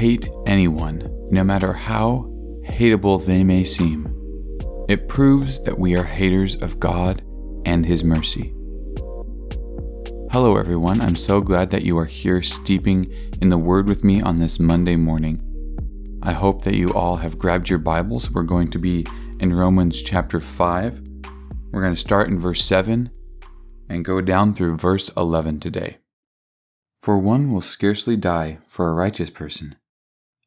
Hate anyone, no matter how hateable they may seem, it proves that we are haters of God and His mercy. Hello, everyone. I'm so glad that you are here steeping in the Word with me on this Monday morning. I hope that you all have grabbed your Bibles. We're going to be in Romans chapter 5. We're going to start in verse 7 and go down through verse 11 today. For one will scarcely die for a righteous person,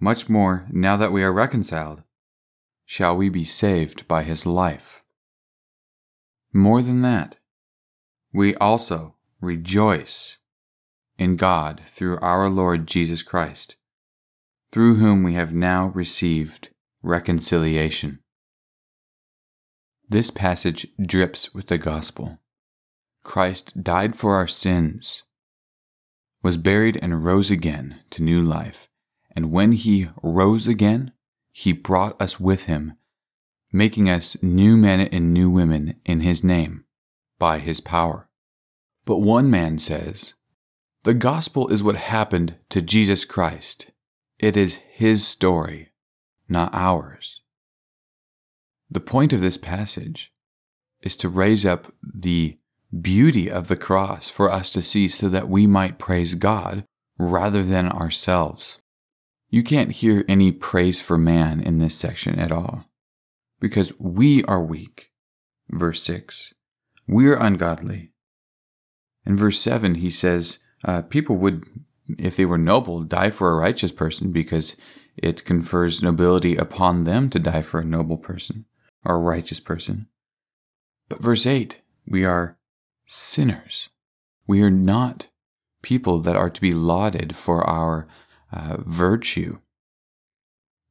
much more, now that we are reconciled, shall we be saved by his life. More than that, we also rejoice in God through our Lord Jesus Christ, through whom we have now received reconciliation. This passage drips with the gospel. Christ died for our sins, was buried, and rose again to new life. And when he rose again, he brought us with him, making us new men and new women in his name, by his power. But one man says, the gospel is what happened to Jesus Christ. It is his story, not ours. The point of this passage is to raise up the beauty of the cross for us to see so that we might praise God rather than ourselves. You can't hear any praise for man in this section at all because we are weak. Verse 6. We are ungodly. In verse 7, he says, uh, people would, if they were noble, die for a righteous person because it confers nobility upon them to die for a noble person or a righteous person. But verse 8, we are sinners. We are not people that are to be lauded for our uh, virtue.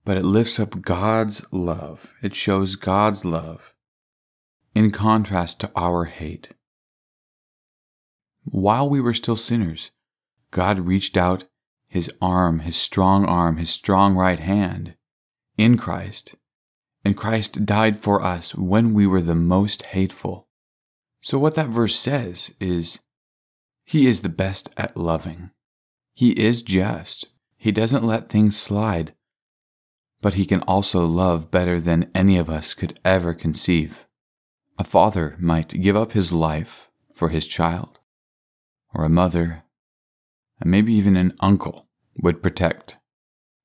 But it lifts up God's love. It shows God's love in contrast to our hate. While we were still sinners, God reached out his arm, his strong arm, his strong right hand in Christ, and Christ died for us when we were the most hateful. So, what that verse says is He is the best at loving. He is just. He doesn't let things slide, but He can also love better than any of us could ever conceive. A father might give up his life for his child or a mother, and maybe even an uncle would protect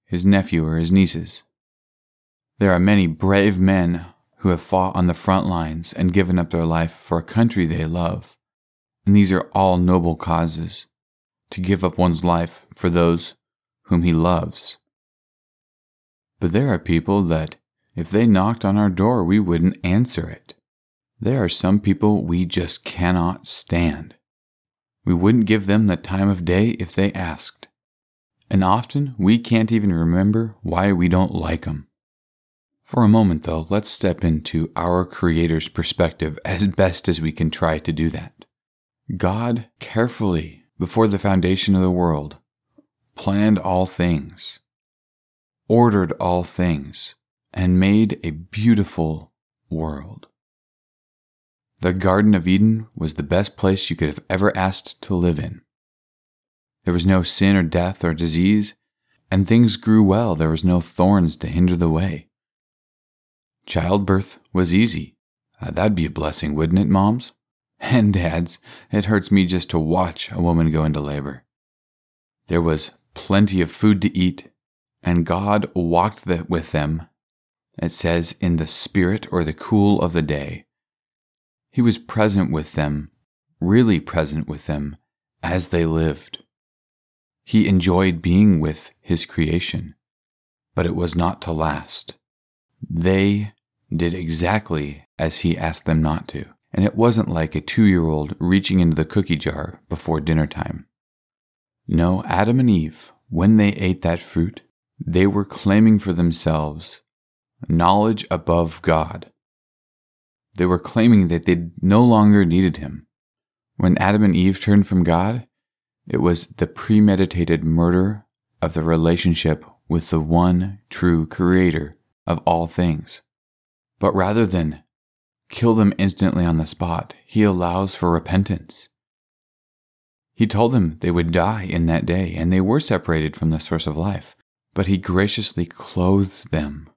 his nephew or his nieces. There are many brave men who have fought on the front lines and given up their life for a country they love. And these are all noble causes to give up one's life for those whom he loves. But there are people that, if they knocked on our door, we wouldn't answer it. There are some people we just cannot stand. We wouldn't give them the time of day if they asked. And often we can't even remember why we don't like them. For a moment, though, let's step into our Creator's perspective as best as we can try to do that. God carefully, before the foundation of the world, planned all things, ordered all things, and made a beautiful world. The Garden of Eden was the best place you could have ever asked to live in. There was no sin or death or disease, and things grew well. There was no thorns to hinder the way. Childbirth was easy. Uh, that'd be a blessing, wouldn't it, moms? And dads, it hurts me just to watch a woman go into labor. There was plenty of food to eat, and God walked with them, it says, in the spirit or the cool of the day. He was present with them, really present with them, as they lived. He enjoyed being with his creation, but it was not to last. They did exactly as he asked them not to, and it wasn't like a two year old reaching into the cookie jar before dinner time. No, Adam and Eve, when they ate that fruit, they were claiming for themselves knowledge above God. They were claiming that they no longer needed Him. When Adam and Eve turned from God, it was the premeditated murder of the relationship with the one true Creator of all things. But rather than kill them instantly on the spot, He allows for repentance. He told them they would die in that day, and they were separated from the source of life. But He graciously clothes them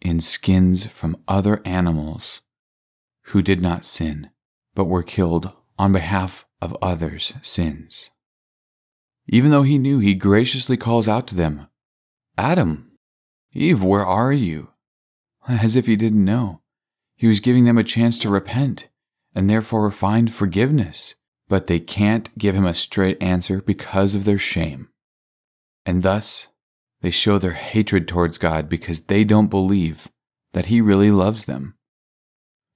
in skins from other animals who did not sin, but were killed on behalf of others' sins. Even though he knew, he graciously calls out to them, Adam, Eve, where are you? As if he didn't know. He was giving them a chance to repent and therefore find forgiveness, but they can't give him a straight answer because of their shame. And thus, they show their hatred towards God because they don't believe that he really loves them.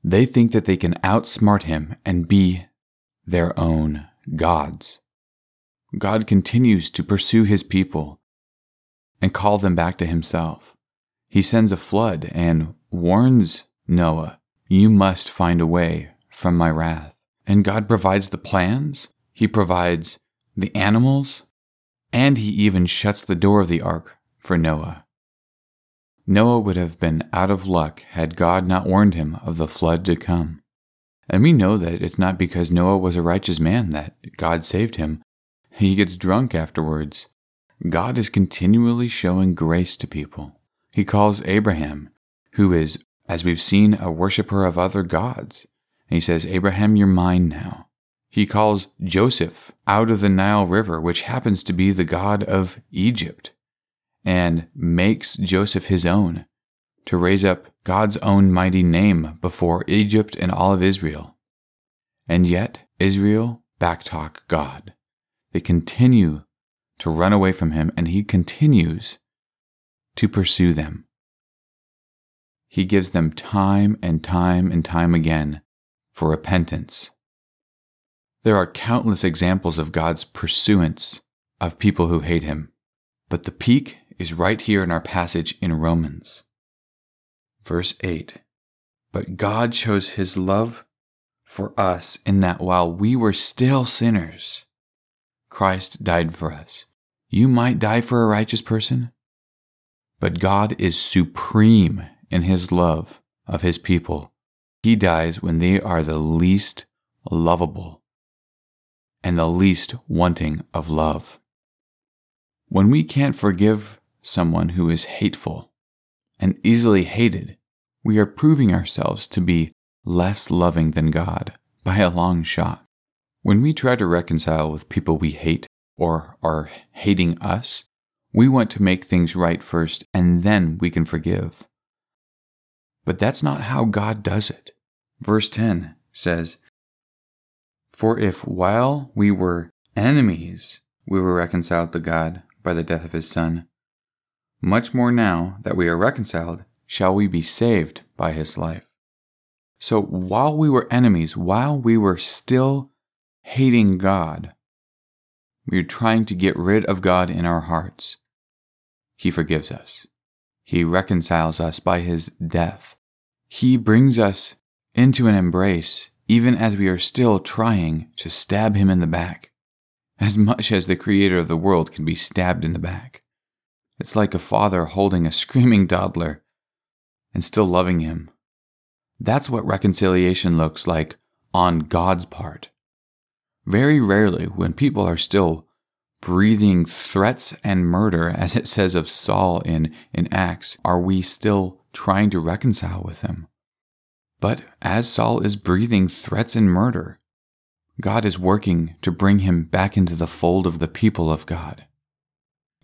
They think that they can outsmart him and be their own gods. God continues to pursue his people and call them back to himself. He sends a flood and warns Noah, You must find a way from my wrath. And God provides the plans, He provides the animals, and He even shuts the door of the ark for Noah. Noah would have been out of luck had God not warned him of the flood to come. And we know that it's not because Noah was a righteous man that God saved him. He gets drunk afterwards. God is continually showing grace to people. He calls Abraham, who is, as we've seen, a worshiper of other gods. And he says, Abraham, you're mine now. He calls Joseph out of the Nile River, which happens to be the God of Egypt and makes Joseph his own to raise up God's own mighty name before Egypt and all of Israel. And yet, Israel backtalk God. They continue to run away from him, and he continues to pursue them. He gives them time and time and time again for repentance. There are countless examples of God's pursuance of people who hate him, but the peak is right here in our passage in Romans. Verse 8 But God shows his love for us in that while we were still sinners, Christ died for us. You might die for a righteous person, but God is supreme in his love of his people. He dies when they are the least lovable and the least wanting of love. When we can't forgive someone who is hateful and easily hated, we are proving ourselves to be less loving than God by a long shot. When we try to reconcile with people we hate or are hating us, we want to make things right first and then we can forgive. But that's not how God does it. Verse 10 says, For if while we were enemies, we were reconciled to God by the death of his Son, much more now that we are reconciled, shall we be saved by his life. So while we were enemies, while we were still hating God, we are trying to get rid of God in our hearts. He forgives us. He reconciles us by his death. He brings us into an embrace even as we are still trying to stab him in the back, as much as the creator of the world can be stabbed in the back. It's like a father holding a screaming toddler and still loving him. That's what reconciliation looks like on God's part. Very rarely, when people are still breathing threats and murder, as it says of Saul in, in Acts, are we still trying to reconcile with him. But as Saul is breathing threats and murder, God is working to bring him back into the fold of the people of God.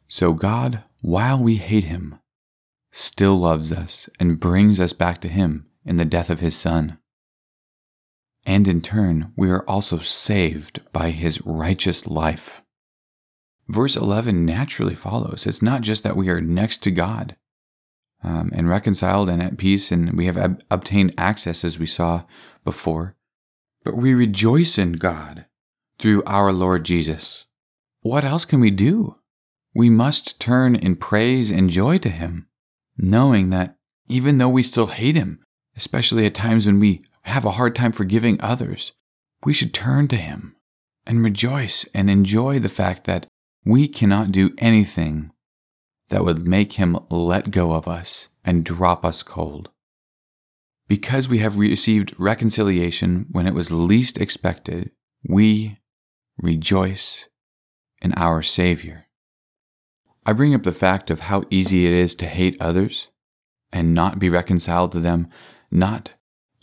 So God while we hate him, still loves us and brings us back to him in the death of his Son. And in turn, we are also saved by his righteous life. Verse 11 naturally follows. It's not just that we are next to God um, and reconciled and at peace, and we have ob- obtained access as we saw before, but we rejoice in God through our Lord Jesus. What else can we do? we must turn in praise and joy to Him, knowing that even though we still hate Him, especially at times when we have a hard time forgiving others, we should turn to Him and rejoice and enjoy the fact that we cannot do anything that would make Him let go of us and drop us cold. Because we have received reconciliation when it was least expected, we rejoice in our Savior. I bring up the fact of how easy it is to hate others and not be reconciled to them, not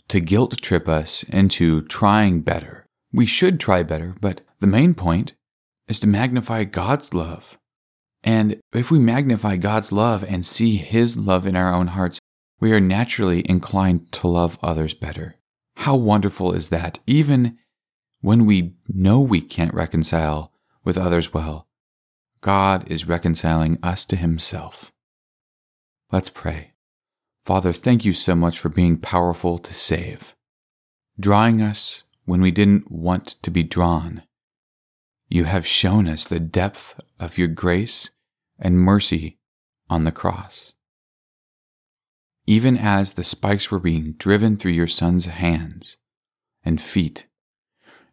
to guilt trip us into trying better. We should try better, but the main point is to magnify God's love. And if we magnify God's love and see His love in our own hearts, we are naturally inclined to love others better. How wonderful is that, even when we know we can't reconcile with others well, God is reconciling us to Himself. Let's pray. Father, thank you so much for being powerful to save, drawing us when we didn't want to be drawn. You have shown us the depth of your grace and mercy on the cross. Even as the spikes were being driven through your son's hands and feet,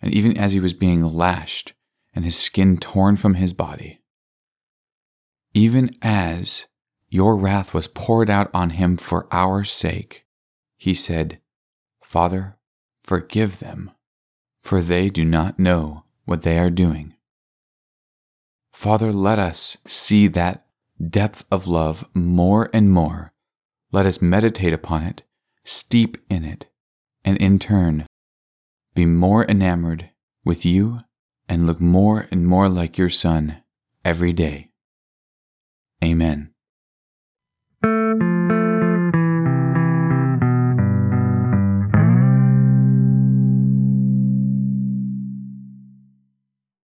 and even as he was being lashed and his skin torn from his body, even as your wrath was poured out on him for our sake, he said, Father, forgive them, for they do not know what they are doing. Father, let us see that depth of love more and more. Let us meditate upon it, steep in it, and in turn, be more enamored with you and look more and more like your Son every day. Amen.